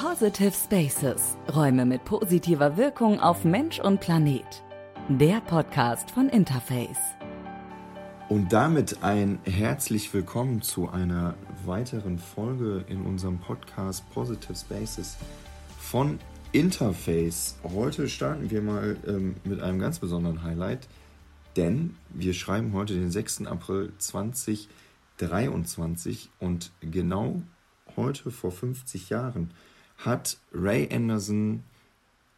Positive Spaces. Räume mit positiver Wirkung auf Mensch und Planet. Der Podcast von Interface. Und damit ein herzlich willkommen zu einer weiteren Folge in unserem Podcast Positive Spaces von Interface. Heute starten wir mal ähm, mit einem ganz besonderen Highlight, denn wir schreiben heute den 6. April 2023 und genau heute vor 50 Jahren hat Ray Anderson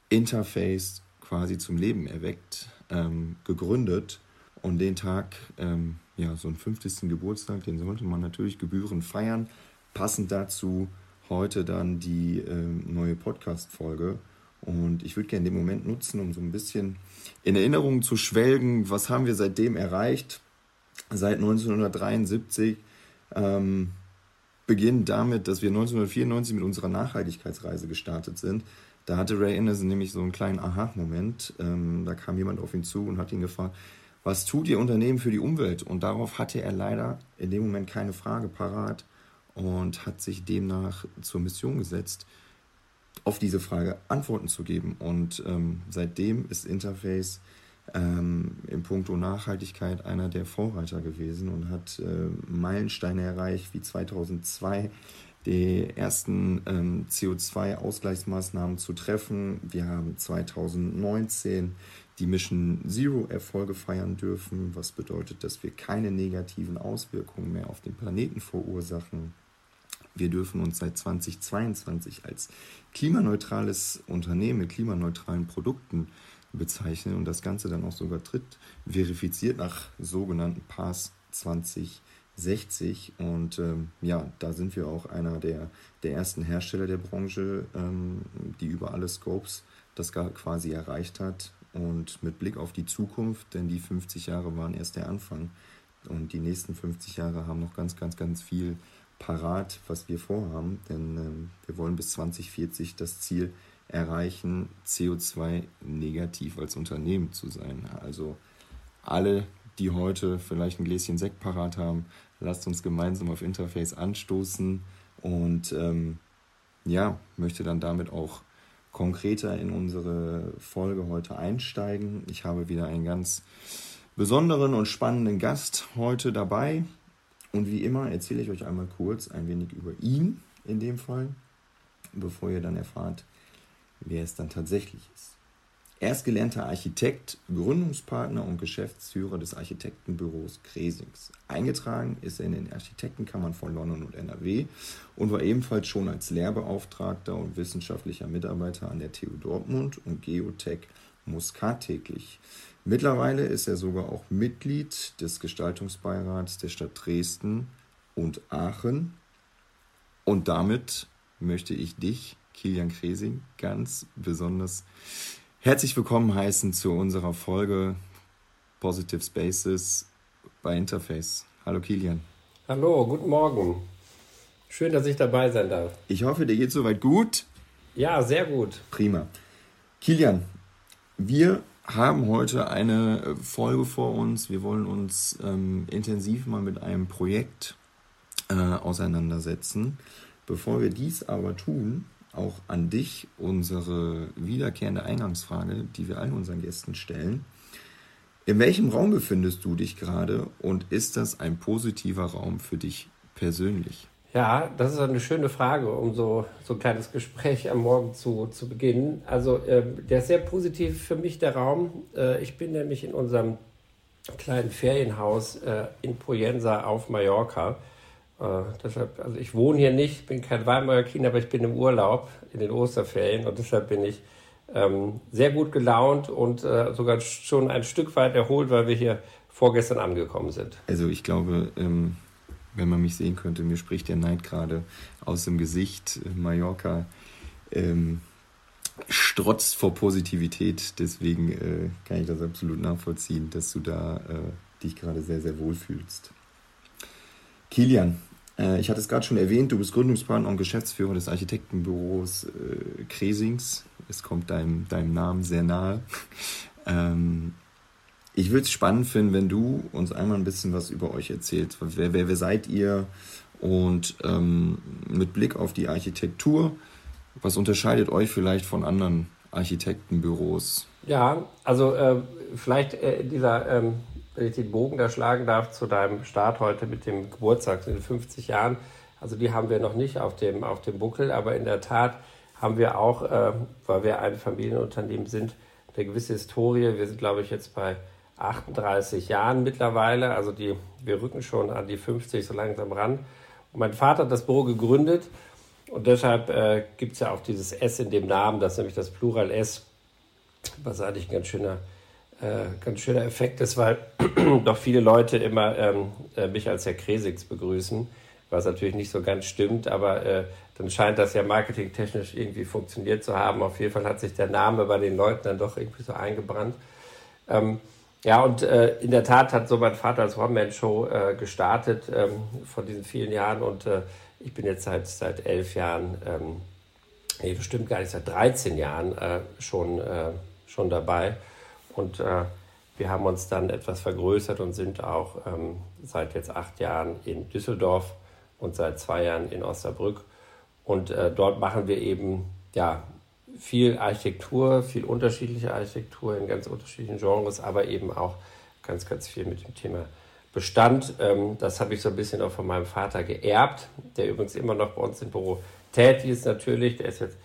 Interface quasi zum Leben erweckt, ähm, gegründet und den Tag, ähm, ja, so einen 50. Geburtstag, den sollte man natürlich gebührend feiern. Passend dazu heute dann die ähm, neue Podcast-Folge. Und ich würde gerne den Moment nutzen, um so ein bisschen in Erinnerung zu schwelgen, was haben wir seitdem erreicht. Seit 1973 ähm, beginnt damit, dass wir 1994 mit unserer Nachhaltigkeitsreise gestartet sind. Da hatte Ray Anderson nämlich so einen kleinen Aha-Moment. Ähm, da kam jemand auf ihn zu und hat ihn gefragt, was tut Ihr Unternehmen für die Umwelt? Und darauf hatte er leider in dem Moment keine Frage parat und hat sich demnach zur Mission gesetzt, auf diese Frage Antworten zu geben. Und ähm, seitdem ist Interface ähm, im Punkto Nachhaltigkeit einer der Vorreiter gewesen und hat äh, Meilensteine erreicht, wie 2002 die ersten ähm, CO2-Ausgleichsmaßnahmen zu treffen. Wir haben 2019 die Mission Zero Erfolge feiern dürfen, was bedeutet, dass wir keine negativen Auswirkungen mehr auf den Planeten verursachen. Wir dürfen uns seit 2022 als klimaneutrales Unternehmen mit klimaneutralen Produkten bezeichnen und das Ganze dann auch sogar tritt verifiziert nach sogenannten Pass 2060 und ähm, ja, da sind wir auch einer der, der ersten Hersteller der Branche, ähm, die über alle Scopes das quasi erreicht hat. Und mit Blick auf die Zukunft, denn die 50 Jahre waren erst der Anfang. Und die nächsten 50 Jahre haben noch ganz, ganz, ganz viel parat, was wir vorhaben, denn ähm, wir wollen bis 2040 das Ziel erreichen, CO2-negativ als Unternehmen zu sein. Also alle, die heute vielleicht ein Gläschen Sekt parat haben, lasst uns gemeinsam auf Interface anstoßen und ähm, ja, möchte dann damit auch konkreter in unsere Folge heute einsteigen. Ich habe wieder einen ganz besonderen und spannenden Gast heute dabei. Und wie immer erzähle ich euch einmal kurz ein wenig über ihn in dem Fall, bevor ihr dann erfahrt, wer es dann tatsächlich ist. Er ist gelernter Architekt, Gründungspartner und Geschäftsführer des Architektenbüros Kresings. Eingetragen ist er in den Architektenkammern von London und NRW und war ebenfalls schon als Lehrbeauftragter und wissenschaftlicher Mitarbeiter an der TU Dortmund und Geotech Muscat täglich. Mittlerweile ist er sogar auch Mitglied des Gestaltungsbeirats der Stadt Dresden und Aachen. Und damit möchte ich dich Kilian Kresing ganz besonders herzlich willkommen heißen zu unserer Folge Positive Spaces bei Interface. Hallo Kilian. Hallo, guten Morgen. Schön, dass ich dabei sein darf. Ich hoffe, dir geht soweit gut. Ja, sehr gut. Prima. Kilian, wir haben heute eine Folge vor uns. Wir wollen uns ähm, intensiv mal mit einem Projekt äh, auseinandersetzen. Bevor wir dies aber tun, auch an dich unsere wiederkehrende Eingangsfrage, die wir allen unseren Gästen stellen. In welchem Raum befindest du dich gerade und ist das ein positiver Raum für dich persönlich? Ja, das ist eine schöne Frage, um so, so ein kleines Gespräch am Morgen zu, zu beginnen. Also äh, der ist sehr positiv für mich, der Raum. Äh, ich bin nämlich in unserem kleinen Ferienhaus äh, in Poyensa auf Mallorca. Äh, deshalb, also ich wohne hier nicht, bin kein Weimar-Kind, aber ich bin im Urlaub in den Osterferien und deshalb bin ich ähm, sehr gut gelaunt und äh, sogar schon ein Stück weit erholt, weil wir hier vorgestern angekommen sind. Also ich glaube, ähm, wenn man mich sehen könnte, mir spricht der Neid gerade aus dem Gesicht. Mallorca ähm, strotzt vor Positivität, deswegen äh, kann ich das absolut nachvollziehen, dass du da äh, dich gerade sehr, sehr wohl fühlst. Kilian, äh, ich hatte es gerade schon erwähnt, du bist Gründungspartner und Geschäftsführer des Architektenbüros äh, Kresings. Es kommt deinem, deinem Namen sehr nahe. ähm, ich würde es spannend finden, wenn du uns einmal ein bisschen was über euch erzählst. Wer, wer, wer seid ihr? Und ähm, mit Blick auf die Architektur, Was unterscheidet euch vielleicht von anderen Architektenbüros? Ja, also äh, vielleicht äh, dieser, ähm, wenn ich den Bogen da schlagen darf, zu deinem Start heute mit dem Geburtstag in den 50 Jahren. Also die haben wir noch nicht auf dem, auf dem Buckel, aber in der Tat haben wir auch, äh, weil wir ein Familienunternehmen sind, eine gewisse Historie. Wir sind, glaube ich, jetzt bei 38 Jahren mittlerweile. Also die, wir rücken schon an die 50 so langsam ran. Und mein Vater hat das Büro gegründet und deshalb äh, gibt es ja auch dieses S in dem Namen, das ist nämlich das Plural S, was eigentlich ein ganz schöner, äh, ganz schöner Effekt ist, weil doch viele Leute immer ähm, äh, mich als Herr Kresix begrüßen, was natürlich nicht so ganz stimmt, aber äh, dann scheint das ja marketingtechnisch irgendwie funktioniert zu haben. Auf jeden Fall hat sich der Name bei den Leuten dann doch irgendwie so eingebrannt. Ähm, ja, und äh, in der Tat hat so mein Vater als One-Man-Show äh, gestartet ähm, vor diesen vielen Jahren und äh, ich bin jetzt seit, seit elf Jahren, ähm, nee, bestimmt gar nicht, seit 13 Jahren äh, schon, schon dabei und äh, wir haben uns dann etwas vergrößert und sind auch ähm, seit jetzt acht Jahren in Düsseldorf und seit zwei Jahren in Osnabrück und dort machen wir eben ja, viel Architektur, viel unterschiedliche Architektur in ganz unterschiedlichen Genres, aber eben auch ganz, ganz viel mit dem Thema Bestand. Ähm, das habe ich so ein bisschen auch von meinem Vater geerbt, der übrigens immer noch bei uns im Büro tätig ist natürlich. Der ist jetzt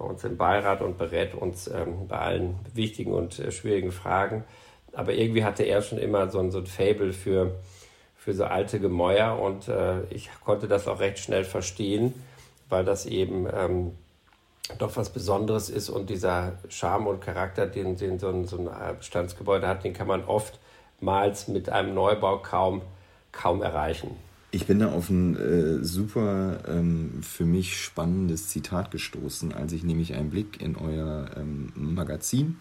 bei uns im Beirat und berät uns ähm, bei allen wichtigen und äh, schwierigen Fragen. Aber irgendwie hatte er schon immer so ein, so ein Fable für, für so alte Gemäuer und äh, ich konnte das auch recht schnell verstehen, weil das eben ähm, doch was Besonderes ist und dieser Charme und Charakter, den, den so, ein, so ein Bestandsgebäude hat, den kann man oftmals mit einem Neubau kaum, kaum erreichen. Ich bin da auf ein äh, super ähm, für mich spannendes Zitat gestoßen, als ich nämlich einen Blick in euer ähm, Magazin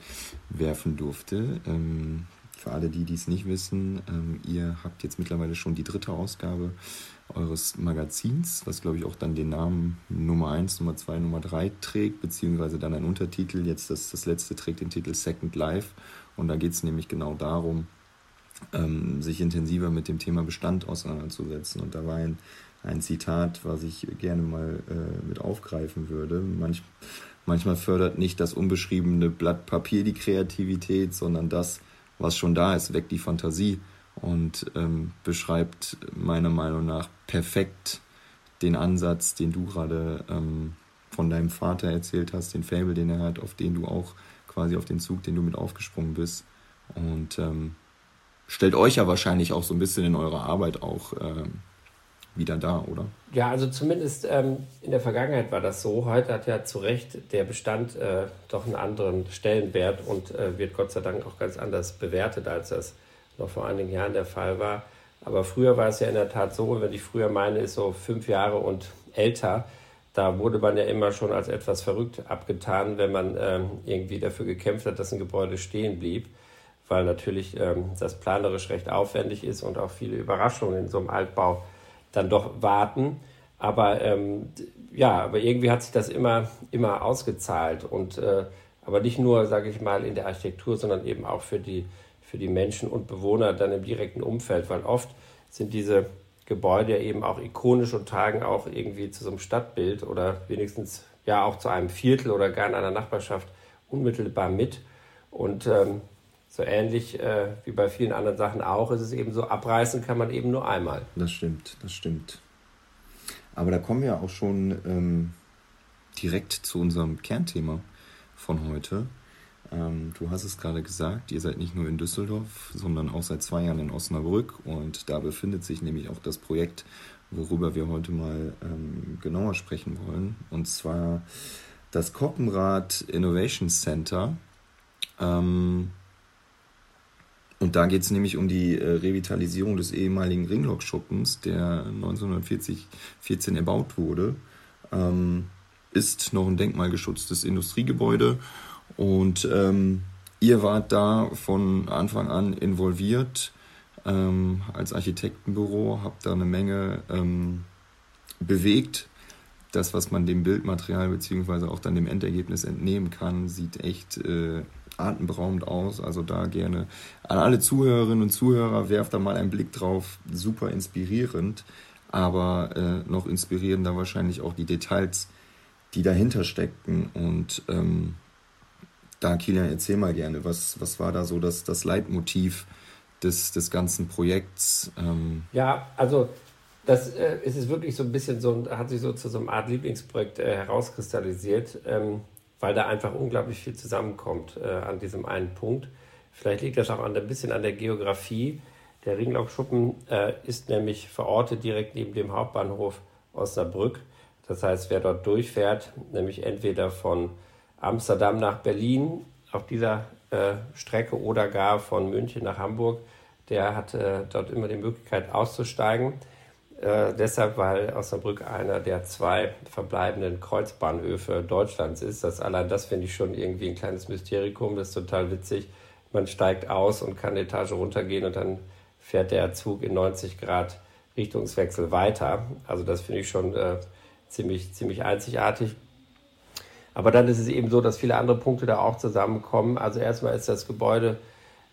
werfen durfte. Ähm, für alle, die dies nicht wissen, ähm, ihr habt jetzt mittlerweile schon die dritte Ausgabe eures Magazins, was glaube ich auch dann den Namen Nummer 1, Nummer 2, Nummer 3 trägt, beziehungsweise dann ein Untertitel. Jetzt das, das letzte trägt den Titel Second Life. Und da geht es nämlich genau darum, ähm, sich intensiver mit dem Thema Bestand auseinanderzusetzen. Und da war ein, ein Zitat, was ich gerne mal äh, mit aufgreifen würde. Manch, manchmal fördert nicht das unbeschriebene Blatt Papier die Kreativität, sondern das, was schon da ist, weckt die Fantasie und ähm, beschreibt meiner Meinung nach perfekt den Ansatz, den du gerade ähm, von deinem Vater erzählt hast, den Fable, den er hat, auf den du auch quasi auf den Zug, den du mit aufgesprungen bist. Und ähm, stellt euch ja wahrscheinlich auch so ein bisschen in eurer Arbeit auch ähm, wieder da, oder? Ja, also zumindest ähm, in der Vergangenheit war das so. Heute hat ja zu Recht der Bestand äh, doch einen anderen Stellenwert und äh, wird Gott sei Dank auch ganz anders bewertet, als das noch vor einigen Jahren der Fall war. Aber früher war es ja in der Tat so, wenn ich früher meine, ist so fünf Jahre und älter, da wurde man ja immer schon als etwas verrückt abgetan, wenn man ähm, irgendwie dafür gekämpft hat, dass ein Gebäude stehen blieb, weil natürlich ähm, das planerisch recht aufwendig ist und auch viele Überraschungen in so einem Altbau dann doch warten. Aber ähm, ja, aber irgendwie hat sich das immer, immer ausgezahlt und äh, aber nicht nur, sage ich mal, in der Architektur, sondern eben auch für die für die Menschen und Bewohner dann im direkten Umfeld, weil oft sind diese Gebäude ja eben auch ikonisch und tragen auch irgendwie zu so einem Stadtbild oder wenigstens ja auch zu einem Viertel oder gar in einer Nachbarschaft unmittelbar mit. Und ähm, so ähnlich äh, wie bei vielen anderen Sachen auch, ist es eben so, abreißen kann man eben nur einmal. Das stimmt, das stimmt. Aber da kommen wir auch schon ähm, direkt zu unserem Kernthema von heute. Ähm, du hast es gerade gesagt, ihr seid nicht nur in Düsseldorf, sondern auch seit zwei Jahren in Osnabrück und da befindet sich nämlich auch das Projekt, worüber wir heute mal ähm, genauer sprechen wollen, und zwar das Koppenrad Innovation Center. Ähm, und da geht es nämlich um die äh, Revitalisierung des ehemaligen Ringlockschuppens, der 1914 erbaut wurde. Ähm, ist noch ein denkmalgeschütztes Industriegebäude und ähm, ihr wart da von Anfang an involviert ähm, als Architektenbüro, habt da eine Menge ähm, bewegt. Das, was man dem Bildmaterial beziehungsweise auch dann dem Endergebnis entnehmen kann, sieht echt äh, atemberaubend aus. Also da gerne an alle Zuhörerinnen und Zuhörer, werft da mal einen Blick drauf. Super inspirierend, aber äh, noch inspirierender wahrscheinlich auch die Details, die dahinter steckten. Und ähm, da, Kilian, erzähl mal gerne, was, was war da so das, das Leitmotiv des, des ganzen Projekts? Ähm ja, also das äh, ist es wirklich so ein bisschen so, hat sich so zu so einer Art Lieblingsprojekt äh, herauskristallisiert, ähm, weil da einfach unglaublich viel zusammenkommt äh, an diesem einen Punkt. Vielleicht liegt das auch ein bisschen an der Geografie. Der Ringlockschuppen äh, ist nämlich verortet direkt neben dem Hauptbahnhof Osnabrück. Das heißt, wer dort durchfährt, nämlich entweder von Amsterdam nach Berlin auf dieser äh, Strecke oder gar von München nach Hamburg, der hat äh, dort immer die Möglichkeit auszusteigen. Äh, deshalb, weil Osnabrück einer der zwei verbleibenden Kreuzbahnhöfe Deutschlands ist. Das allein das finde ich schon irgendwie ein kleines Mysterium. Das ist total witzig. Man steigt aus und kann eine Etage runtergehen und dann fährt der Zug in 90 Grad Richtungswechsel weiter. Also das finde ich schon äh, ziemlich, ziemlich einzigartig. Aber dann ist es eben so, dass viele andere Punkte da auch zusammenkommen. Also erstmal ist das Gebäude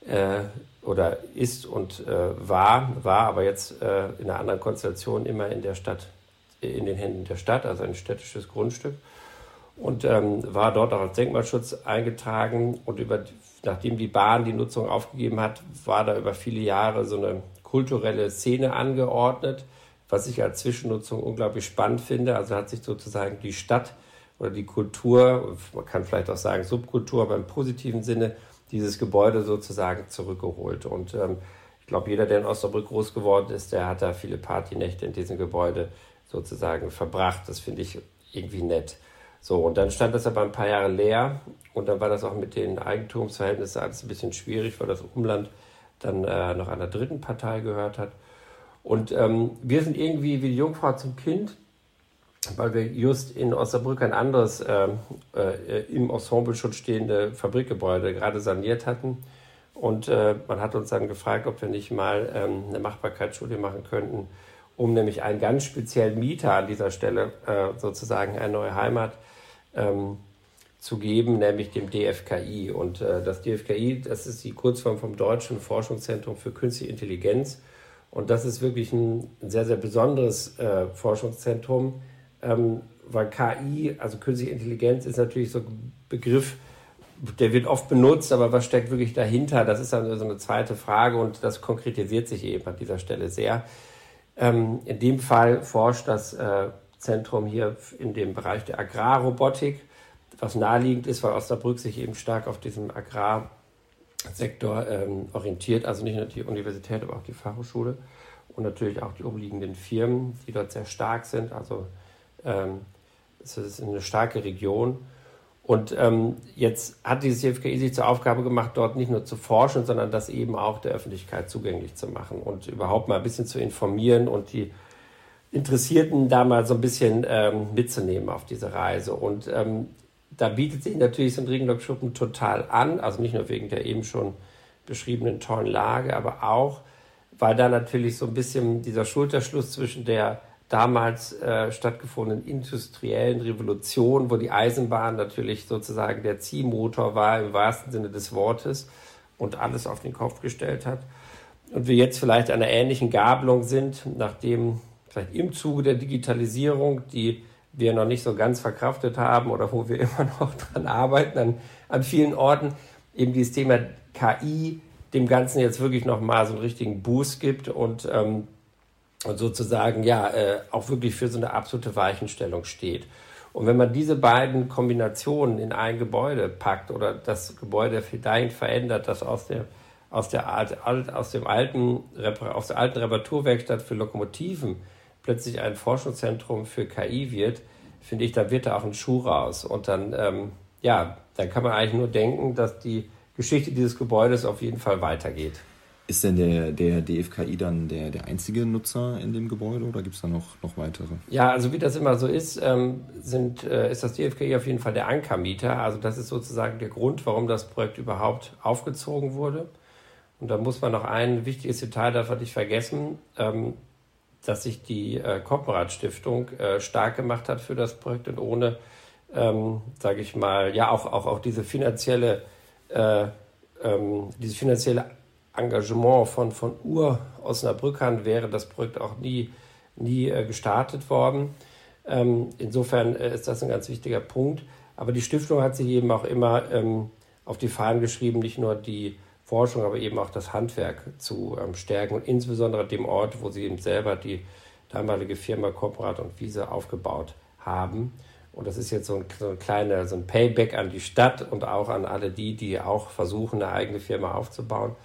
äh, oder ist und äh, war, war aber jetzt äh, in einer anderen Konstellation immer in der Stadt, in den Händen der Stadt, also ein städtisches Grundstück. Und ähm, war dort auch als Denkmalschutz eingetragen. Und über, nachdem die Bahn die Nutzung aufgegeben hat, war da über viele Jahre so eine kulturelle Szene angeordnet, was ich als Zwischennutzung unglaublich spannend finde. Also hat sich sozusagen die Stadt oder die Kultur, man kann vielleicht auch sagen Subkultur, aber im positiven Sinne, dieses Gebäude sozusagen zurückgeholt. Und ähm, ich glaube, jeder, der in Osnabrück groß geworden ist, der hat da viele Partynächte in diesem Gebäude sozusagen verbracht. Das finde ich irgendwie nett. So, und dann stand das aber ein paar Jahre leer und dann war das auch mit den Eigentumsverhältnissen alles ein bisschen schwierig, weil das Umland dann äh, noch einer dritten Partei gehört hat. Und ähm, wir sind irgendwie wie die Jungfrau zum Kind weil wir just in Osnabrück ein anderes äh, äh, im Ensembleschutz stehende Fabrikgebäude gerade saniert hatten. Und äh, man hat uns dann gefragt, ob wir nicht mal ähm, eine Machbarkeitsstudie machen könnten, um nämlich einen ganz speziellen Mieter an dieser Stelle äh, sozusagen eine neue Heimat ähm, zu geben, nämlich dem DFKI. Und äh, das DFKI, das ist die Kurzform vom Deutschen Forschungszentrum für Künstliche Intelligenz. Und das ist wirklich ein sehr, sehr besonderes äh, Forschungszentrum ähm, weil KI, also künstliche Intelligenz, ist natürlich so ein Begriff, der wird oft benutzt, aber was steckt wirklich dahinter? Das ist dann so eine zweite Frage und das konkretisiert sich eben an dieser Stelle sehr. Ähm, in dem Fall forscht das äh, Zentrum hier in dem Bereich der Agrarrobotik, was naheliegend ist, weil Osnabrück sich eben stark auf diesem Agrarsektor ähm, orientiert, also nicht nur die Universität, aber auch die Fachhochschule und natürlich auch die umliegenden Firmen, die dort sehr stark sind, also es ist eine starke Region. Und ähm, jetzt hat die CFKI sich zur Aufgabe gemacht, dort nicht nur zu forschen, sondern das eben auch der Öffentlichkeit zugänglich zu machen und überhaupt mal ein bisschen zu informieren und die Interessierten da mal so ein bisschen ähm, mitzunehmen auf diese Reise. Und ähm, da bietet sich natürlich so ein Regenlockschuppen total an, also nicht nur wegen der eben schon beschriebenen tollen Lage, aber auch, weil da natürlich so ein bisschen dieser Schulterschluss zwischen der damals äh, stattgefundenen industriellen Revolution, wo die Eisenbahn natürlich sozusagen der Ziehmotor war im wahrsten Sinne des Wortes und alles auf den Kopf gestellt hat. Und wir jetzt vielleicht einer ähnlichen Gabelung sind, nachdem vielleicht im Zuge der Digitalisierung, die wir noch nicht so ganz verkraftet haben oder wo wir immer noch dran arbeiten an, an vielen Orten, eben dieses Thema KI dem Ganzen jetzt wirklich nochmal so einen richtigen Boost gibt und ähm, und sozusagen ja äh, auch wirklich für so eine absolute Weichenstellung steht. Und wenn man diese beiden Kombinationen in ein Gebäude packt oder das Gebäude dahin verändert, dass aus der aus der aus dem alten aus der alten Reparaturwerkstatt für Lokomotiven plötzlich ein Forschungszentrum für KI wird, finde ich, da wird da auch ein Schuh raus. Und dann ähm, ja, dann kann man eigentlich nur denken, dass die Geschichte dieses Gebäudes auf jeden Fall weitergeht. Ist denn der, der DFKI dann der, der einzige Nutzer in dem Gebäude oder gibt es da noch, noch weitere? Ja, also wie das immer so ist, ähm, sind, äh, ist das DFKI auf jeden Fall der Ankermieter. Also das ist sozusagen der Grund, warum das Projekt überhaupt aufgezogen wurde. Und da muss man noch ein wichtiges Detail davon nicht vergessen, ähm, dass sich die äh, Koppenrad Stiftung äh, stark gemacht hat für das Projekt und ohne, ähm, sage ich mal, ja auch, auch, auch diese finanzielle, äh, ähm, diese finanzielle Engagement von, von Ur-Osnabrückern wäre das Projekt auch nie, nie äh, gestartet worden. Ähm, insofern äh, ist das ein ganz wichtiger Punkt. Aber die Stiftung hat sich eben auch immer ähm, auf die Fahnen geschrieben, nicht nur die Forschung, aber eben auch das Handwerk zu ähm, stärken und insbesondere dem Ort, wo sie eben selber die damalige Firma Koprat und Wiese aufgebaut haben. Und das ist jetzt so ein, so ein kleiner so ein Payback an die Stadt und auch an alle die, die auch versuchen, eine eigene Firma aufzubauen.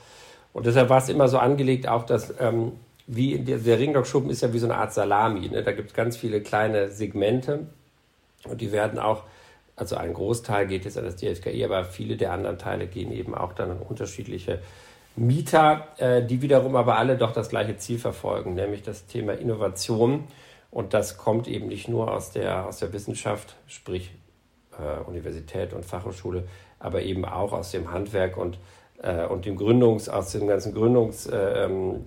Und deshalb war es immer so angelegt, auch dass ähm, wie der, der Ringlockschuppen ist ja wie so eine Art Salami. Ne? Da gibt es ganz viele kleine Segmente und die werden auch, also ein Großteil geht jetzt an das DFKI, aber viele der anderen Teile gehen eben auch dann an unterschiedliche Mieter, äh, die wiederum aber alle doch das gleiche Ziel verfolgen, nämlich das Thema Innovation. Und das kommt eben nicht nur aus der, aus der Wissenschaft, sprich äh, Universität und Fachhochschule, aber eben auch aus dem Handwerk und, äh, und dem Gründungs, aus dem ganzen Gründungsfeld äh, ähm,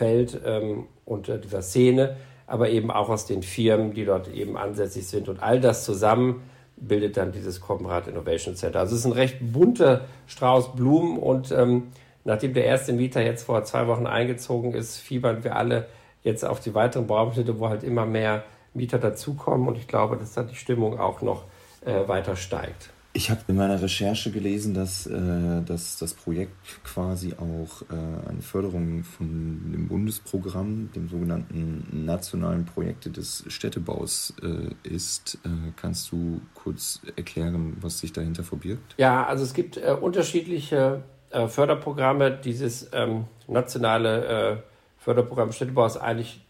äh, ähm, und äh, dieser Szene, aber eben auch aus den Firmen, die dort eben ansässig sind. Und all das zusammen bildet dann dieses Koppenrad Innovation Center. Also es ist ein recht bunter Strauß Blumen und ähm, nachdem der erste Mieter jetzt vor zwei Wochen eingezogen ist, fiebern wir alle jetzt auf die weiteren Bauabschnitte, wo halt immer mehr Mieter dazukommen und ich glaube, dass da die Stimmung auch noch äh, weiter steigt. Ich habe in meiner Recherche gelesen, dass, äh, dass das Projekt quasi auch äh, eine Förderung von dem Bundesprogramm, dem sogenannten nationalen Projekte des Städtebaus äh, ist. Äh, kannst du kurz erklären, was sich dahinter verbirgt? Ja, also es gibt äh, unterschiedliche äh, Förderprogramme. Dieses ähm, nationale Förderprogramm Städtebau ist eigentlich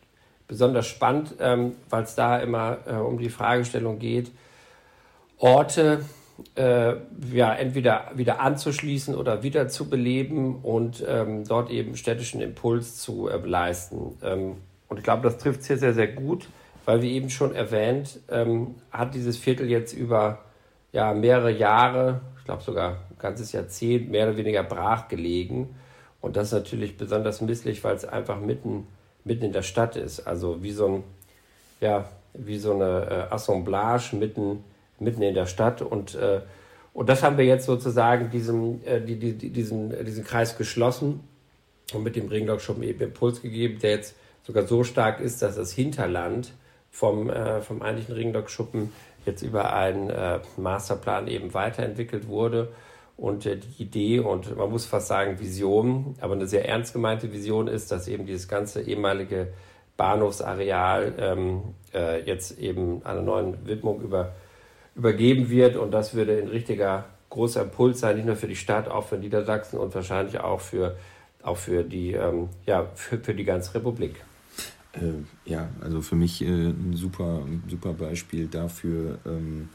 besonders spannend, ähm, weil es da immer um die Fragestellung geht, Orte, äh, ja, entweder wieder anzuschließen oder wieder zu beleben und ähm, dort eben städtischen Impuls zu äh, leisten. Ähm, und ich glaube, das trifft es hier sehr, sehr gut, weil wie eben schon erwähnt, ähm, hat dieses Viertel jetzt über ja, mehrere Jahre, ich glaube sogar ein ganzes Jahrzehnt, mehr oder weniger brach gelegen. Und das ist natürlich besonders misslich, weil es einfach mitten, mitten in der Stadt ist. Also wie so ein, ja, wie so eine äh, Assemblage mitten mitten in der Stadt. Und, äh, und das haben wir jetzt sozusagen diesem, äh, die, die, diesen, äh, diesen Kreis geschlossen und mit dem Ringlockschuppen eben Impuls gegeben, der jetzt sogar so stark ist, dass das Hinterland vom, äh, vom eigentlichen Ringlockschuppen jetzt über einen äh, Masterplan eben weiterentwickelt wurde. Und äh, die Idee und man muss fast sagen Vision, aber eine sehr ernst gemeinte Vision ist, dass eben dieses ganze ehemalige Bahnhofsareal ähm, äh, jetzt eben einer neuen Widmung über, übergeben wird. Und das würde ein richtiger großer Impuls sein, nicht nur für die Stadt, auch für Niedersachsen und wahrscheinlich auch für, auch für, die, ähm, ja, für, für die ganze Republik. Äh, ja, also für mich äh, ein super, super Beispiel dafür, ähm,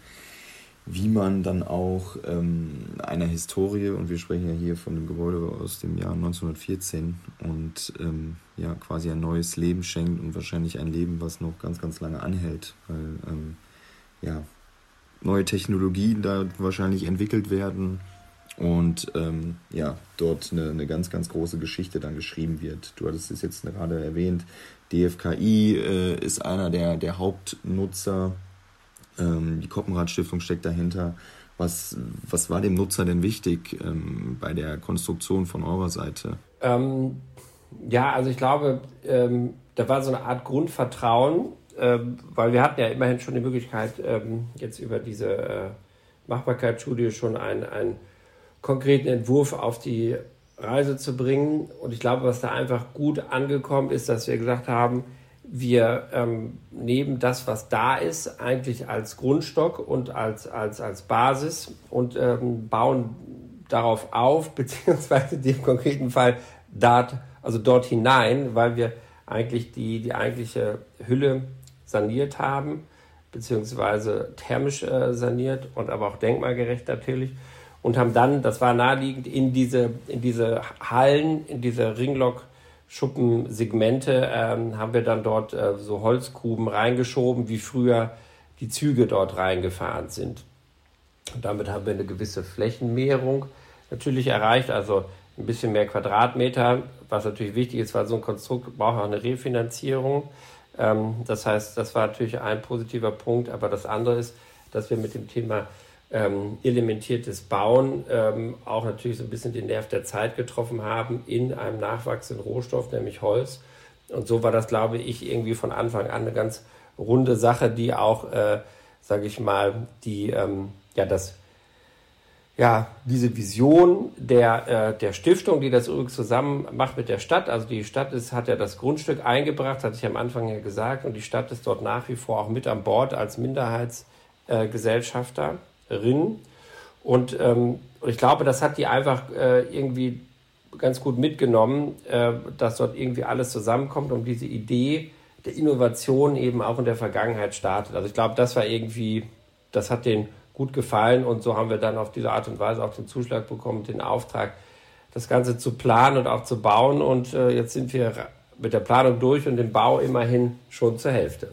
wie man dann auch ähm, einer Historie, und wir sprechen ja hier von dem Gebäude aus dem Jahr 1914, und ähm, ja, quasi ein neues Leben schenkt und wahrscheinlich ein Leben, was noch ganz, ganz lange anhält, weil ähm, ja, neue Technologien da wahrscheinlich entwickelt werden und ähm, ja, dort eine, eine ganz, ganz große Geschichte dann geschrieben wird. Du hattest es jetzt gerade erwähnt, DFKI äh, ist einer der, der Hauptnutzer, ähm, die Koppenrad Stiftung steckt dahinter. Was, was war dem Nutzer denn wichtig ähm, bei der Konstruktion von eurer Seite? Ähm, ja, also ich glaube, ähm, da war so eine Art Grundvertrauen ähm, weil wir hatten ja immerhin schon die Möglichkeit, ähm, jetzt über diese äh, Machbarkeitsstudie schon einen, einen konkreten Entwurf auf die Reise zu bringen. Und ich glaube, was da einfach gut angekommen ist, dass wir gesagt haben, wir ähm, nehmen das, was da ist, eigentlich als Grundstock und als, als, als Basis und ähm, bauen darauf auf, beziehungsweise dem konkreten Fall dort, also dort hinein, weil wir eigentlich die, die eigentliche Hülle saniert haben, beziehungsweise thermisch äh, saniert und aber auch denkmalgerecht natürlich. Und haben dann, das war naheliegend, in diese, in diese Hallen, in diese Ringlock-Schuppensegmente, ähm, haben wir dann dort äh, so Holzgruben reingeschoben, wie früher die Züge dort reingefahren sind. Und damit haben wir eine gewisse Flächenmehrung natürlich erreicht, also ein bisschen mehr Quadratmeter, was natürlich wichtig ist, weil so ein Konstrukt braucht auch eine Refinanzierung. Ähm, das heißt, das war natürlich ein positiver Punkt, aber das andere ist, dass wir mit dem Thema ähm, elementiertes Bauen ähm, auch natürlich so ein bisschen den Nerv der Zeit getroffen haben in einem nachwachsenden Rohstoff, nämlich Holz. Und so war das, glaube ich, irgendwie von Anfang an eine ganz runde Sache, die auch, äh, sage ich mal, die ähm, ja das ja, diese Vision der, äh, der Stiftung, die das übrigens zusammen macht mit der Stadt. Also die Stadt ist, hat ja das Grundstück eingebracht, hatte ich am Anfang ja gesagt, und die Stadt ist dort nach wie vor auch mit an Bord als Minderheitsgesellschafterin. Äh, und ähm, ich glaube, das hat die einfach äh, irgendwie ganz gut mitgenommen, äh, dass dort irgendwie alles zusammenkommt, um diese Idee der Innovation eben auch in der Vergangenheit startet. Also ich glaube, das war irgendwie, das hat den gut gefallen und so haben wir dann auf diese Art und Weise auch den Zuschlag bekommen, den Auftrag, das Ganze zu planen und auch zu bauen. Und äh, jetzt sind wir mit der Planung durch und dem Bau immerhin schon zur Hälfte.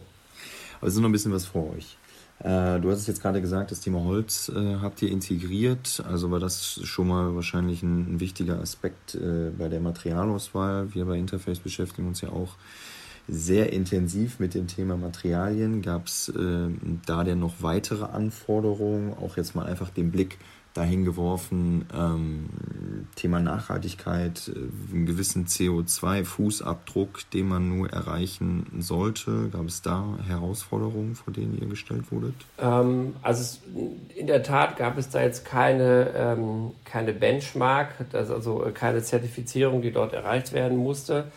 Aber es ist noch ein bisschen was vor euch. Äh, du hast es jetzt gerade gesagt, das Thema Holz äh, habt ihr integriert. Also war das schon mal wahrscheinlich ein, wichtiger Aspekt äh, bei der Materialauswahl. Wir bei Interface beschäftigen uns ja auch sehr intensiv mit dem Thema Materialien. Gab es äh, da denn noch weitere Anforderungen? Auch jetzt mal einfach den Blick dahin geworfen, ähm, Thema Nachhaltigkeit, äh, einen gewissen CO2-Fußabdruck, den man nur erreichen sollte. Gab es da Herausforderungen, vor denen ihr gestellt wurdet? Ähm, also es, in der Tat gab es da jetzt keine, ähm, keine Benchmark, also keine Zertifizierung, die dort erreicht werden musste.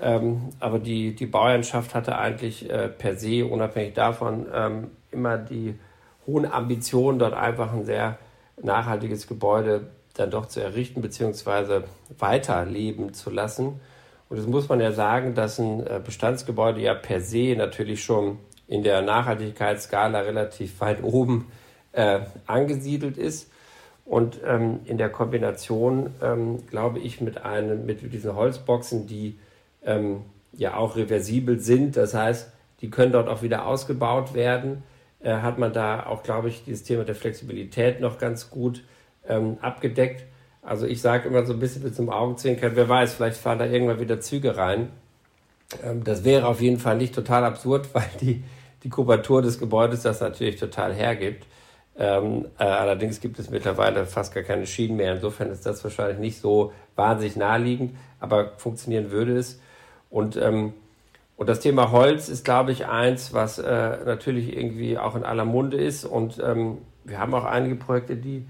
Ähm, aber die, die Bauernschaft hatte eigentlich äh, per se, unabhängig davon, ähm, immer die hohen Ambitionen, dort einfach ein sehr nachhaltiges Gebäude dann doch zu errichten bzw. weiterleben zu lassen. Und das muss man ja sagen, dass ein äh, Bestandsgebäude ja per se natürlich schon in der Nachhaltigkeitsskala relativ weit oben äh, angesiedelt ist. Und ähm, in der Kombination, ähm, glaube ich, mit, einem, mit diesen Holzboxen, die ähm, ja auch reversibel sind. Das heißt, die können dort auch wieder ausgebaut werden. Äh, hat man da auch, glaube ich, dieses Thema der Flexibilität noch ganz gut ähm, abgedeckt. Also ich sage immer so ein bisschen mit zum Augenzwinkern, wer weiß, vielleicht fahren da irgendwann wieder Züge rein. Ähm, das wäre auf jeden Fall nicht total absurd, weil die, die Kubatur des Gebäudes das natürlich total hergibt. Ähm, äh, allerdings gibt es mittlerweile fast gar keine Schienen mehr. Insofern ist das wahrscheinlich nicht so wahnsinnig naheliegend, aber funktionieren würde es. Und, ähm, und das Thema Holz ist, glaube ich, eins, was äh, natürlich irgendwie auch in aller Munde ist. Und ähm, wir haben auch einige Projekte, die,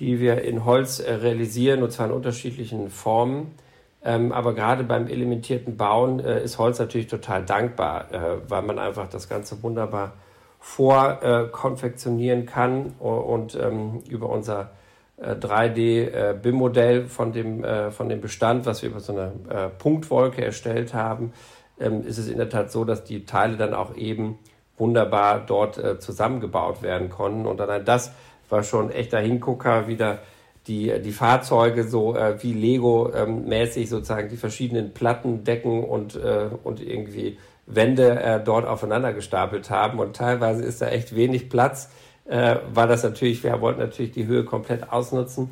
die wir in Holz äh, realisieren, und zwar in unterschiedlichen Formen. Ähm, aber gerade beim elementierten Bauen äh, ist Holz natürlich total dankbar, äh, weil man einfach das Ganze wunderbar vorkonfektionieren kann und, und ähm, über unser 3D-BIM-Modell äh, von, dem, äh, von dem Bestand, was wir über so eine äh, Punktwolke erstellt haben, ähm, ist es in der Tat so, dass die Teile dann auch eben wunderbar dort zusammengebaut werden konnten. Und dann das war schon echter Hingucker, wieder die, die Fahrzeuge so wie Lego-mäßig ähm, sozusagen die verschiedenen Platten, Decken und, und irgendwie Wände dort aufeinander gestapelt haben. Und teilweise ist da echt wenig Platz äh, war das natürlich, wir wollten natürlich die Höhe komplett ausnutzen.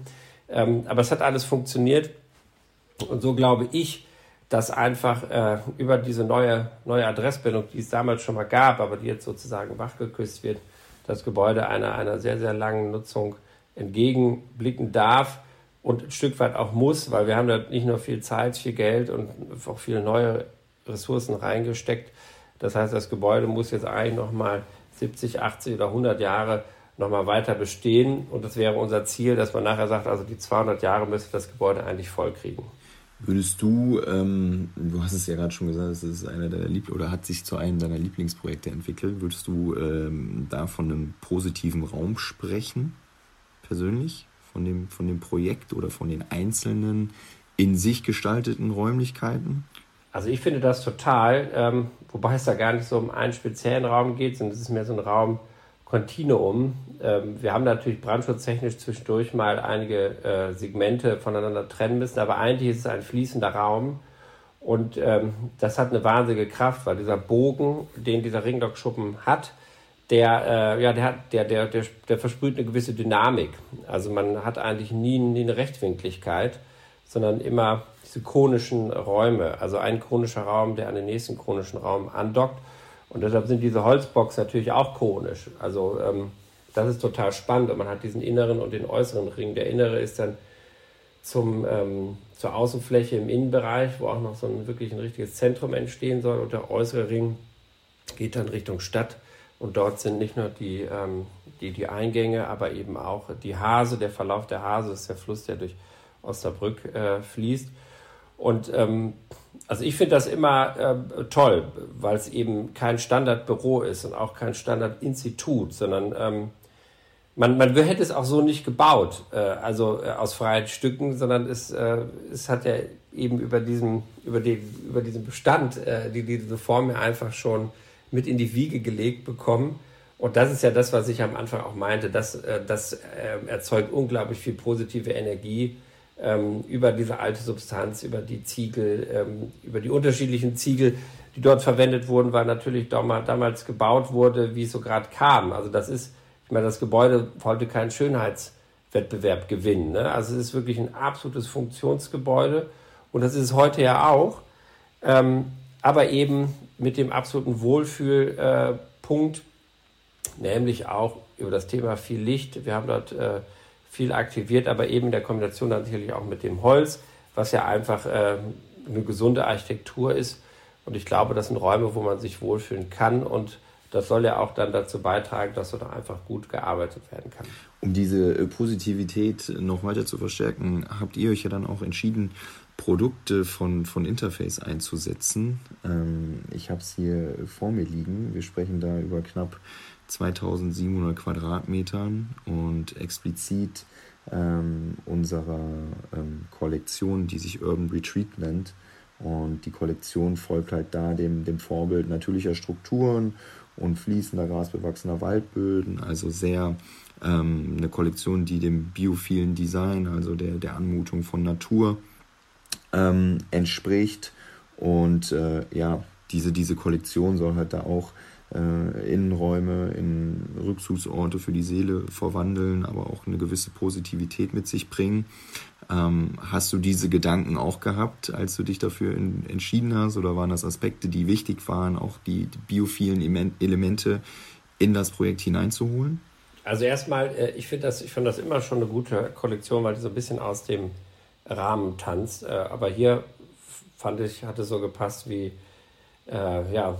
Ähm, aber es hat alles funktioniert. Und so glaube ich, dass einfach äh, über diese neue, neue Adressbildung, die es damals schon mal gab, aber die jetzt sozusagen wachgeküsst wird, das Gebäude einer, einer sehr, sehr langen Nutzung entgegenblicken darf und ein Stück weit auch muss, weil wir haben da nicht nur viel Zeit, viel Geld und auch viele neue Ressourcen reingesteckt. Das heißt, das Gebäude muss jetzt eigentlich nochmal 70, 80 oder 100 Jahre nochmal weiter bestehen. Und das wäre unser Ziel, dass man nachher sagt, also die 200 Jahre müsste das Gebäude eigentlich voll kriegen. Würdest du, ähm, du hast es ja gerade schon gesagt, es ist einer deiner Liebl oder hat sich zu einem deiner Lieblingsprojekte entwickelt. Würdest du ähm, da von einem positiven Raum sprechen, persönlich? Von dem, von dem Projekt oder von den einzelnen in sich gestalteten Räumlichkeiten? Also ich finde das total, ähm, wobei es da gar nicht so um einen speziellen Raum geht, sondern es ist mehr so ein Raum Kontinuum. Ähm, wir haben natürlich brandschutztechnisch zwischendurch mal einige äh, Segmente voneinander trennen müssen, aber eigentlich ist es ein fließender Raum und ähm, das hat eine wahnsinnige Kraft, weil dieser Bogen, den dieser Ringlockschuppen hat, der, äh, ja, der, hat, der, der, der, der versprüht eine gewisse Dynamik. Also man hat eigentlich nie, nie eine Rechtwinkligkeit, sondern immer diese Räume, also ein konischer Raum, der an den nächsten konischen Raum andockt. Und deshalb sind diese Holzbox natürlich auch konisch. Also ähm, das ist total spannend und man hat diesen inneren und den äußeren Ring. Der innere ist dann zum, ähm, zur Außenfläche im Innenbereich, wo auch noch so ein wirklich ein richtiges Zentrum entstehen soll. Und der äußere Ring geht dann Richtung Stadt und dort sind nicht nur die, ähm, die, die Eingänge, aber eben auch die Hase, der Verlauf der Hase ist der Fluss, der durch Osnabrück äh, fließt. Und ähm, also ich finde das immer äh, toll, weil es eben kein Standardbüro ist und auch kein Standardinstitut, sondern ähm, man, man hätte es auch so nicht gebaut, äh, also äh, aus freien Stücken, sondern es, äh, es hat ja eben über diesen, über den, über diesen Bestand, äh, die diese Form ja einfach schon mit in die Wiege gelegt bekommen. Und das ist ja das, was ich am Anfang auch meinte, das, äh, das äh, erzeugt unglaublich viel positive Energie ähm, über diese alte Substanz, über die Ziegel, ähm, über die unterschiedlichen Ziegel, die dort verwendet wurden, weil natürlich damals gebaut wurde, wie es so gerade kam. Also das ist, ich meine, das Gebäude wollte keinen Schönheitswettbewerb gewinnen. Ne? Also es ist wirklich ein absolutes Funktionsgebäude und das ist es heute ja auch. Ähm, aber eben mit dem absoluten Wohlfühlpunkt, äh, nämlich auch über das Thema viel Licht. Wir haben dort äh, viel aktiviert, aber eben in der Kombination dann sicherlich auch mit dem Holz, was ja einfach äh, eine gesunde Architektur ist. Und ich glaube, das sind Räume, wo man sich wohlfühlen kann und das soll ja auch dann dazu beitragen, dass so da einfach gut gearbeitet werden kann. Um diese äh, Positivität noch weiter zu verstärken, habt ihr euch ja dann auch entschieden, Produkte von, von Interface einzusetzen. Ähm, ich habe es hier vor mir liegen. Wir sprechen da über knapp 2700 Quadratmetern und explizit ähm, unserer ähm, Kollektion, die sich Urban Retreat nennt. Und die Kollektion folgt halt da dem, dem Vorbild natürlicher Strukturen und fließender, grasbewachsener Waldböden. Also sehr ähm, eine Kollektion, die dem biophilen Design, also der, der Anmutung von Natur, ähm, entspricht. Und äh, ja, diese, diese Kollektion soll halt da auch äh, Innenräume in Rückzugsorte für die Seele verwandeln, aber auch eine gewisse Positivität mit sich bringen. Ähm, hast du diese Gedanken auch gehabt, als du dich dafür in, entschieden hast, oder waren das Aspekte, die wichtig waren, auch die, die biophilen Elemente in das Projekt hineinzuholen? Also erstmal, äh, ich finde das, ich fand das immer schon eine gute Kollektion, weil die so ein bisschen aus dem Rahmen tanzt. Äh, aber hier fand ich, hatte so gepasst wie, äh, ja,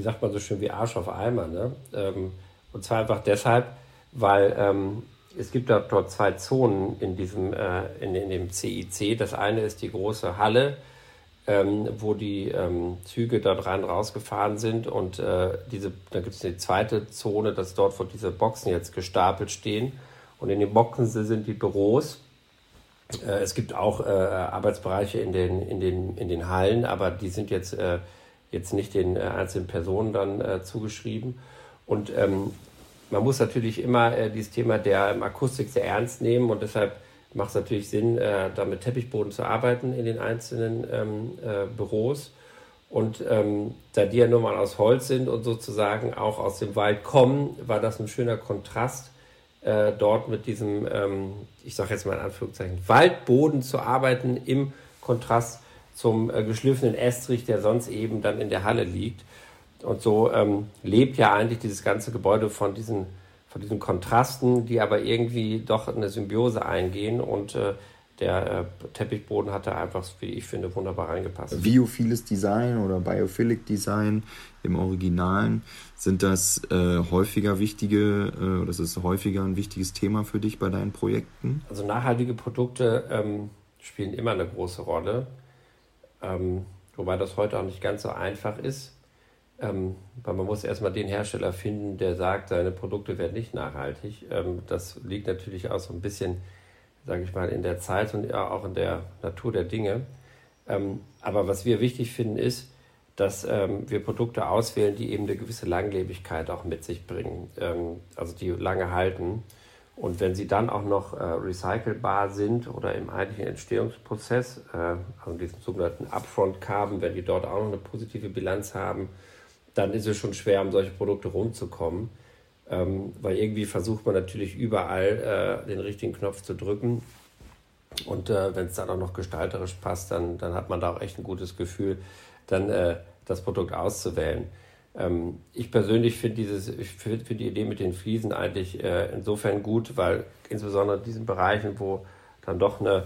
wie sagt man so schön, wie Arsch auf Eimer. Ne? Ähm, und zwar einfach deshalb, weil ähm, es gibt dort zwei Zonen in diesem, äh, in, in, dem CIC. Das eine ist die große Halle, ähm, wo die ähm, Züge dort rein rausgefahren sind. Und äh, diese, da gibt es eine zweite Zone, das dort, wo diese Boxen jetzt gestapelt stehen. Und in den Boxen sind die Büros. Äh, es gibt auch äh, Arbeitsbereiche in den, in, den, in den Hallen, aber die sind jetzt äh, jetzt nicht den äh, einzelnen Personen dann äh, zugeschrieben. Und ähm, man muss natürlich immer äh, dieses Thema der ähm, Akustik sehr ernst nehmen und deshalb macht es natürlich Sinn, äh, da mit Teppichboden zu arbeiten in den einzelnen ähm, äh, Büros. Und ähm, da die ja nur mal aus Holz sind und sozusagen auch aus dem Wald kommen, war das ein schöner Kontrast, äh, dort mit diesem, ähm, ich sage jetzt mal in Anführungszeichen, Waldboden zu arbeiten im Kontrast zum äh, geschliffenen Estrich, der sonst eben dann in der Halle liegt. Und so ähm, lebt ja eigentlich dieses ganze Gebäude von diesen, von diesen Kontrasten, die aber irgendwie doch eine Symbiose eingehen. Und äh, der äh, Teppichboden hat da einfach, wie ich finde, wunderbar reingepasst. Biophiles Design oder Biophilic Design im Originalen, sind das äh, häufiger wichtige, äh, oder ist es häufiger ein wichtiges Thema für dich bei deinen Projekten? Also nachhaltige Produkte ähm, spielen immer eine große Rolle. Ähm, wobei das heute auch nicht ganz so einfach ist. Ähm, weil man muss erstmal den Hersteller finden, der sagt, seine Produkte werden nicht nachhaltig. Ähm, das liegt natürlich auch so ein bisschen, sage ich mal, in der Zeit und auch in der Natur der Dinge. Ähm, aber was wir wichtig finden, ist, dass ähm, wir Produkte auswählen, die eben eine gewisse Langlebigkeit auch mit sich bringen, ähm, also die lange halten. Und wenn sie dann auch noch äh, recycelbar sind oder im eigentlichen Entstehungsprozess, äh, also diesen sogenannten Upfront Carbon, wenn die dort auch noch eine positive Bilanz haben, dann ist es schon schwer, um solche Produkte rumzukommen. Ähm, weil irgendwie versucht man natürlich überall äh, den richtigen Knopf zu drücken. Und äh, wenn es dann auch noch gestalterisch passt, dann, dann hat man da auch echt ein gutes Gefühl, dann äh, das Produkt auszuwählen. Ähm, ich persönlich finde dieses, ich finde find die Idee mit den Fliesen eigentlich äh, insofern gut, weil insbesondere in diesen Bereichen, wo dann doch eine,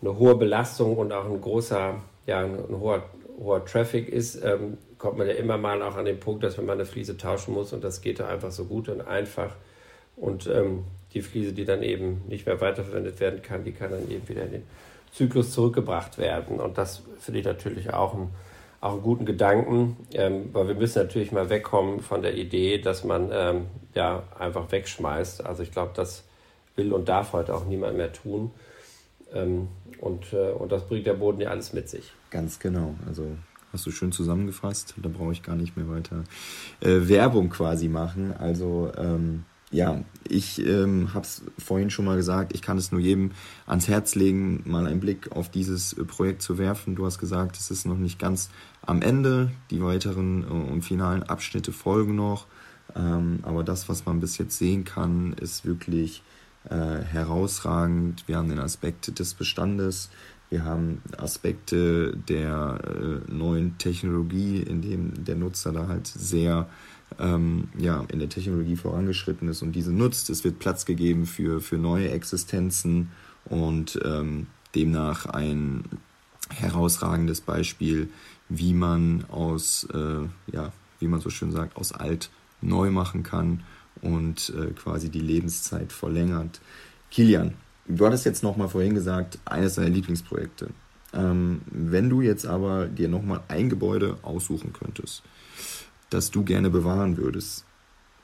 eine hohe Belastung und auch ein großer, ja, ein, ein hoher hoher Traffic ist, ähm, kommt man ja immer mal auch an den Punkt, dass man mal eine Fliese tauschen muss und das geht da einfach so gut und einfach. Und ähm, die Fliese, die dann eben nicht mehr weiterverwendet werden kann, die kann dann eben wieder in den Zyklus zurückgebracht werden. Und das finde ich natürlich auch, ein, auch einen guten Gedanken, ähm, weil wir müssen natürlich mal wegkommen von der Idee, dass man ähm, ja einfach wegschmeißt. Also ich glaube, das will und darf heute auch niemand mehr tun. Ähm, und, äh, und das bringt der Boden ja alles mit sich. Ganz genau. Also hast du schön zusammengefasst. Da brauche ich gar nicht mehr weiter äh, Werbung quasi machen. Also ähm, ja, ich ähm, habe es vorhin schon mal gesagt, ich kann es nur jedem ans Herz legen, mal einen Blick auf dieses äh, Projekt zu werfen. Du hast gesagt, es ist noch nicht ganz am Ende. Die weiteren äh, und finalen Abschnitte folgen noch. Ähm, aber das, was man bis jetzt sehen kann, ist wirklich äh, herausragend. Wir haben den Aspekt des Bestandes, wir haben Aspekte der äh, neuen Technologie, in dem der Nutzer da halt sehr ähm, ja, in der Technologie vorangeschritten ist und diese nutzt. Es wird Platz gegeben für, für neue Existenzen und ähm, demnach ein herausragendes Beispiel, wie man aus, äh, ja, wie man so schön sagt, aus alt neu machen kann und äh, quasi die Lebenszeit verlängert. Kilian, du hattest jetzt nochmal vorhin gesagt, eines deiner Lieblingsprojekte. Ähm, wenn du jetzt aber dir nochmal ein Gebäude aussuchen könntest, das du gerne bewahren würdest,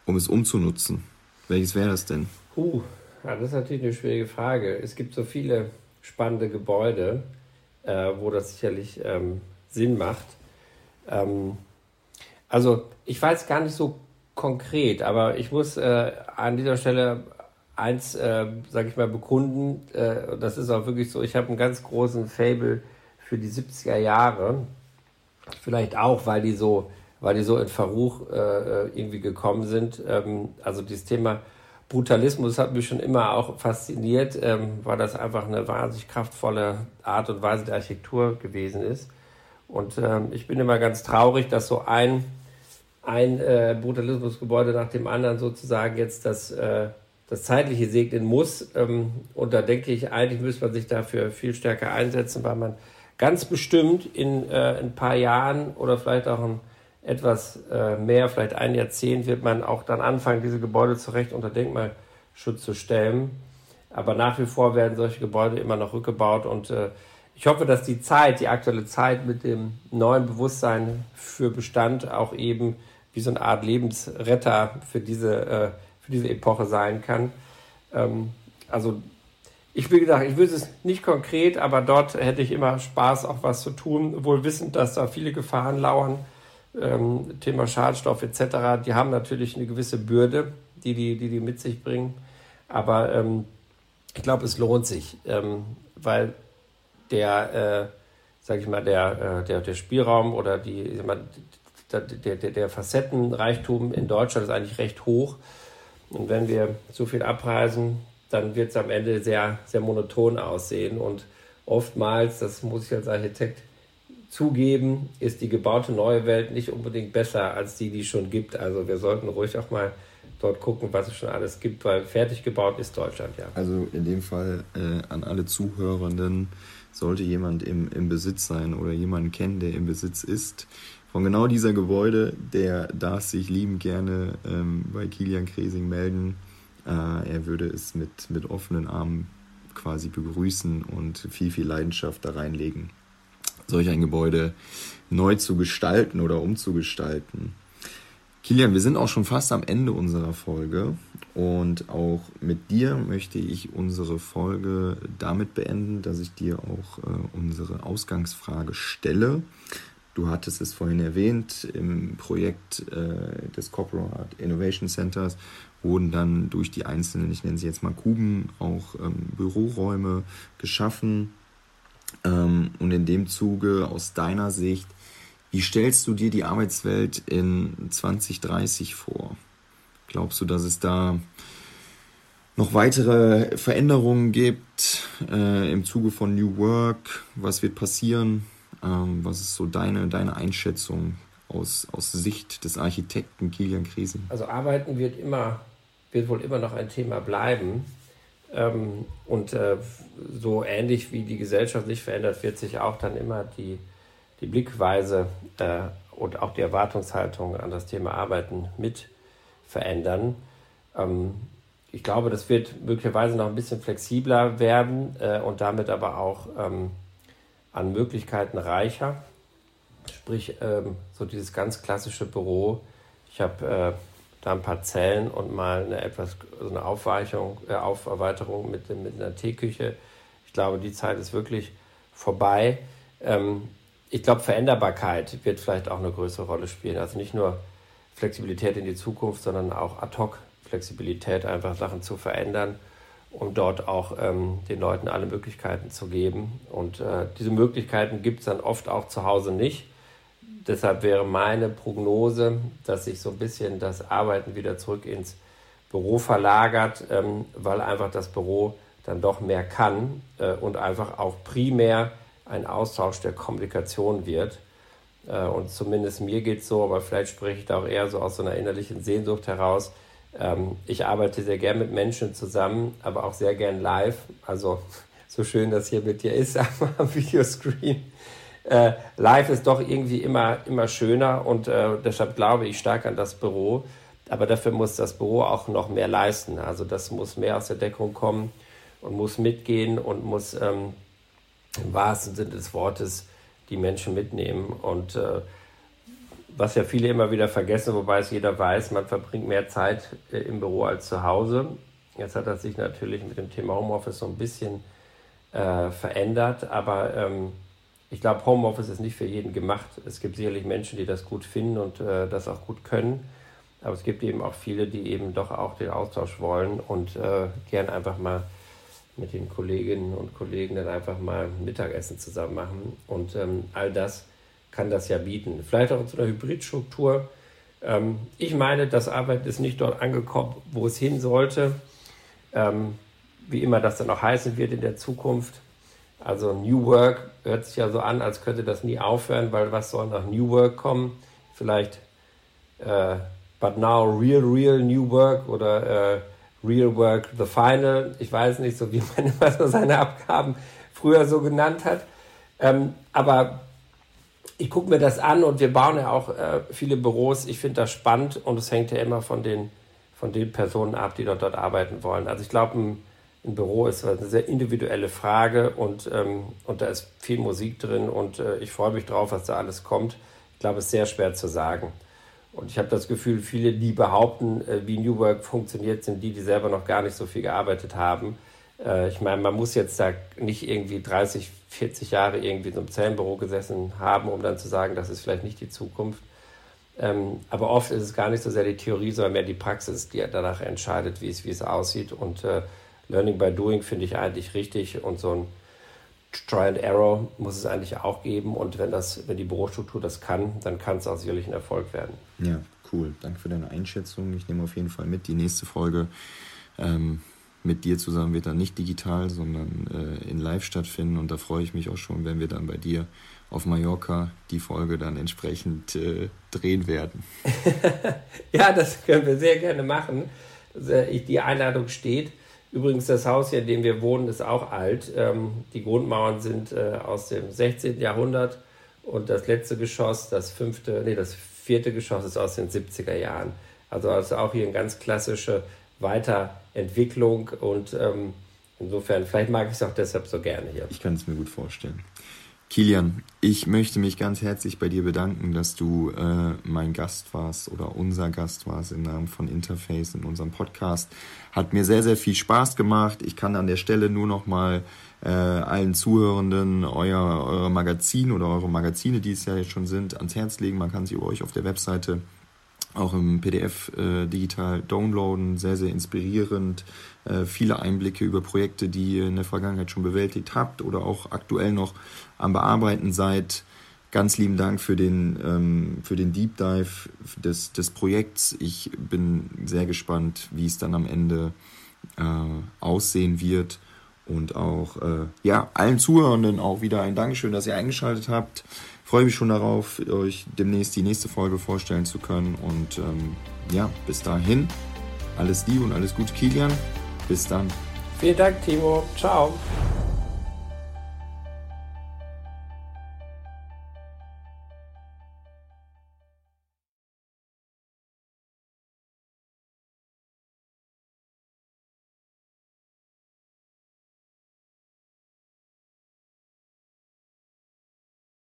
um es umzunutzen, welches wäre das denn? Uh, ja, das ist natürlich eine schwierige Frage. Es gibt so viele spannende Gebäude, äh, wo das sicherlich ähm, Sinn macht. Ähm, also ich weiß gar nicht so konkret, aber ich muss äh, an dieser Stelle eins, äh, sage ich mal, bekunden. Äh, das ist auch wirklich so, ich habe einen ganz großen Fable für die 70er Jahre. Vielleicht auch, weil die so, weil die so in Verruch äh, irgendwie gekommen sind. Ähm, also dieses Thema Brutalismus hat mich schon immer auch fasziniert, ähm, weil das einfach eine wahnsinnig kraftvolle Art und Weise der Architektur gewesen ist. Und ähm, ich bin immer ganz traurig, dass so ein ein äh, Brutalismusgebäude nach dem anderen sozusagen jetzt das, äh, das Zeitliche segnen muss. Ähm, und da denke ich, eigentlich müsste man sich dafür viel stärker einsetzen, weil man ganz bestimmt in äh, ein paar Jahren oder vielleicht auch ein etwas äh, mehr, vielleicht ein Jahrzehnt, wird man auch dann anfangen, diese Gebäude zurecht unter Denkmalschutz zu stellen. Aber nach wie vor werden solche Gebäude immer noch rückgebaut und äh, ich hoffe, dass die Zeit, die aktuelle Zeit mit dem neuen Bewusstsein für Bestand auch eben wie so eine Art Lebensretter für diese, äh, für diese Epoche sein kann. Ähm, also ich will gesagt, ich wüsste es nicht konkret, aber dort hätte ich immer Spaß, auch was zu tun, wohl wissend, dass da viele Gefahren lauern. Ähm, Thema Schadstoff etc., die haben natürlich eine gewisse Bürde, die die, die, die mit sich bringen. Aber ähm, ich glaube, es lohnt sich, ähm, weil der, äh, sag ich mal, der, äh, der, der Spielraum oder die, mal, der, der, der Facettenreichtum in Deutschland ist eigentlich recht hoch. Und wenn wir so viel abreisen, dann wird es am Ende sehr, sehr monoton aussehen. Und oftmals, das muss ich als Architekt zugeben, ist die gebaute neue Welt nicht unbedingt besser als die, die es schon gibt. Also wir sollten ruhig auch mal dort gucken, was es schon alles gibt, weil fertig gebaut ist Deutschland ja. Also in dem Fall äh, an alle Zuhörenden, sollte jemand im, im Besitz sein oder jemanden kennen, der im Besitz ist, von genau dieser Gebäude, der darf sich liebend gerne ähm, bei Kilian Kresing melden. Äh, er würde es mit, mit offenen Armen quasi begrüßen und viel, viel Leidenschaft da reinlegen, solch ein Gebäude neu zu gestalten oder umzugestalten. Kilian, wir sind auch schon fast am Ende unserer Folge und auch mit dir möchte ich unsere Folge damit beenden, dass ich dir auch äh, unsere Ausgangsfrage stelle. Du hattest es vorhin erwähnt, im Projekt äh, des Corporate Innovation Centers wurden dann durch die einzelnen, ich nenne sie jetzt mal Kuben, auch ähm, Büroräume geschaffen. Ähm, und in dem Zuge aus deiner Sicht, wie stellst du dir die Arbeitswelt in 2030 vor? Glaubst du, dass es da noch weitere Veränderungen gibt äh, im Zuge von New Work? Was wird passieren? Ähm, was ist so deine, deine Einschätzung aus, aus Sicht des Architekten Kilian Kriesen? Also Arbeiten wird immer, wird wohl immer noch ein Thema bleiben. Ähm, und äh, so ähnlich wie die Gesellschaft sich verändert, wird sich auch dann immer die, die Blickweise äh, und auch die Erwartungshaltung an das Thema Arbeiten mit verändern. Ähm, ich glaube, das wird möglicherweise noch ein bisschen flexibler werden äh, und damit aber auch ähm, an Möglichkeiten reicher. Sprich, ähm, so dieses ganz klassische Büro. Ich habe äh, da ein paar Zellen und mal eine etwas so eine Aufweichung, äh, Auferweiterung mit, mit einer Teeküche. Ich glaube, die Zeit ist wirklich vorbei. Ähm, ich glaube, Veränderbarkeit wird vielleicht auch eine größere Rolle spielen. Also nicht nur Flexibilität in die Zukunft, sondern auch Ad-Hoc-Flexibilität, einfach Sachen zu verändern, um dort auch ähm, den Leuten alle Möglichkeiten zu geben. Und äh, diese Möglichkeiten gibt es dann oft auch zu Hause nicht. Deshalb wäre meine Prognose, dass sich so ein bisschen das Arbeiten wieder zurück ins Büro verlagert, ähm, weil einfach das Büro dann doch mehr kann äh, und einfach auch primär ein Austausch der Kommunikation wird. Äh, und zumindest mir geht es so, aber vielleicht spreche ich da auch eher so aus so einer innerlichen Sehnsucht heraus. Ähm, ich arbeite sehr gern mit Menschen zusammen, aber auch sehr gern live. Also so schön das hier mit dir ist am Videoscreen. Äh, live ist doch irgendwie immer, immer schöner und äh, deshalb glaube ich stark an das Büro. Aber dafür muss das Büro auch noch mehr leisten. Also das muss mehr aus der Deckung kommen und muss mitgehen und muss ähm, im wahrsten Sinne des Wortes die Menschen mitnehmen. Und äh, was ja viele immer wieder vergessen, wobei es jeder weiß, man verbringt mehr Zeit äh, im Büro als zu Hause. Jetzt hat das sich natürlich mit dem Thema Homeoffice so ein bisschen äh, verändert, aber ähm, ich glaube, Homeoffice ist nicht für jeden gemacht. Es gibt sicherlich Menschen, die das gut finden und äh, das auch gut können. Aber es gibt eben auch viele, die eben doch auch den Austausch wollen und äh, gern einfach mal mit den Kolleginnen und Kollegen dann einfach mal Mittagessen zusammen machen. Und ähm, all das kann das ja bieten. Vielleicht auch so einer Hybridstruktur. Ähm, ich meine, das Arbeiten ist nicht dort angekommen, wo es hin sollte. Ähm, wie immer das dann auch heißen wird in der Zukunft. Also New Work hört sich ja so an, als könnte das nie aufhören, weil was soll nach New Work kommen? Vielleicht äh, But Now Real, Real New Work oder äh, Real Work The Final. Ich weiß nicht, so wie man immer so seine Abgaben früher so genannt hat. Ähm, aber ich gucke mir das an und wir bauen ja auch äh, viele Büros. Ich finde das spannend und es hängt ja immer von den, von den Personen ab, die dort, dort arbeiten wollen. Also ich glaube, ein, ein, Büro ist eine sehr individuelle Frage und, ähm, und da ist viel Musik drin und äh, ich freue mich drauf, was da alles kommt. Ich glaube, es ist sehr schwer zu sagen. Und ich habe das Gefühl, viele, die behaupten, äh, wie New Work funktioniert, sind die, die selber noch gar nicht so viel gearbeitet haben. Äh, ich meine, man muss jetzt da nicht irgendwie 30, 40 Jahre irgendwie in so einem Zellenbüro gesessen haben, um dann zu sagen, das ist vielleicht nicht die Zukunft. Ähm, aber oft ist es gar nicht so sehr die Theorie, sondern mehr die Praxis, die danach entscheidet, wie es, aussieht. Und äh, Learning by Doing finde ich eigentlich richtig und so ein Try and Error muss es eigentlich auch geben und wenn das, wenn die Bürostruktur das kann, dann kann es auch sicherlich ein Erfolg werden. Ja, cool. Danke für deine Einschätzung. Ich nehme auf jeden Fall mit. Die nächste Folge ähm, mit dir zusammen wird dann nicht digital, sondern äh, in Live stattfinden und da freue ich mich auch schon, wenn wir dann bei dir auf Mallorca die Folge dann entsprechend äh, drehen werden. ja, das können wir sehr gerne machen. Äh, die Einladung steht. Übrigens, das Haus hier, in dem wir wohnen, ist auch alt. Ähm, die Grundmauern sind äh, aus dem 16. Jahrhundert und das letzte Geschoss, das fünfte, nee, das vierte Geschoss ist aus den 70er Jahren. Also, also auch hier eine ganz klassische Weiterentwicklung und ähm, insofern, vielleicht mag ich es auch deshalb so gerne hier. Ich kann es mir gut vorstellen. Kilian, ich möchte mich ganz herzlich bei dir bedanken, dass du äh, mein Gast warst oder unser Gast warst im Namen von Interface in unserem Podcast. Hat mir sehr, sehr viel Spaß gemacht. Ich kann an der Stelle nur noch mal äh, allen Zuhörenden euer, euer Magazin oder eure Magazine, die es ja jetzt schon sind, ans Herz legen. Man kann sie euch auf der Webseite auch im PDF äh, digital downloaden. Sehr, sehr inspirierend. Äh, viele Einblicke über Projekte, die ihr in der Vergangenheit schon bewältigt habt oder auch aktuell noch am Bearbeiten seid. Ganz lieben Dank für den, ähm, für den Deep Dive des, des Projekts. Ich bin sehr gespannt, wie es dann am Ende äh, aussehen wird. Und auch äh, ja, allen Zuhörenden auch wieder ein Dankeschön, dass ihr eingeschaltet habt freue mich schon darauf, euch demnächst die nächste Folge vorstellen zu können. Und ähm, ja, bis dahin, alles Liebe und alles Gute, Kilian. Bis dann. Vielen Dank, Timo. Ciao.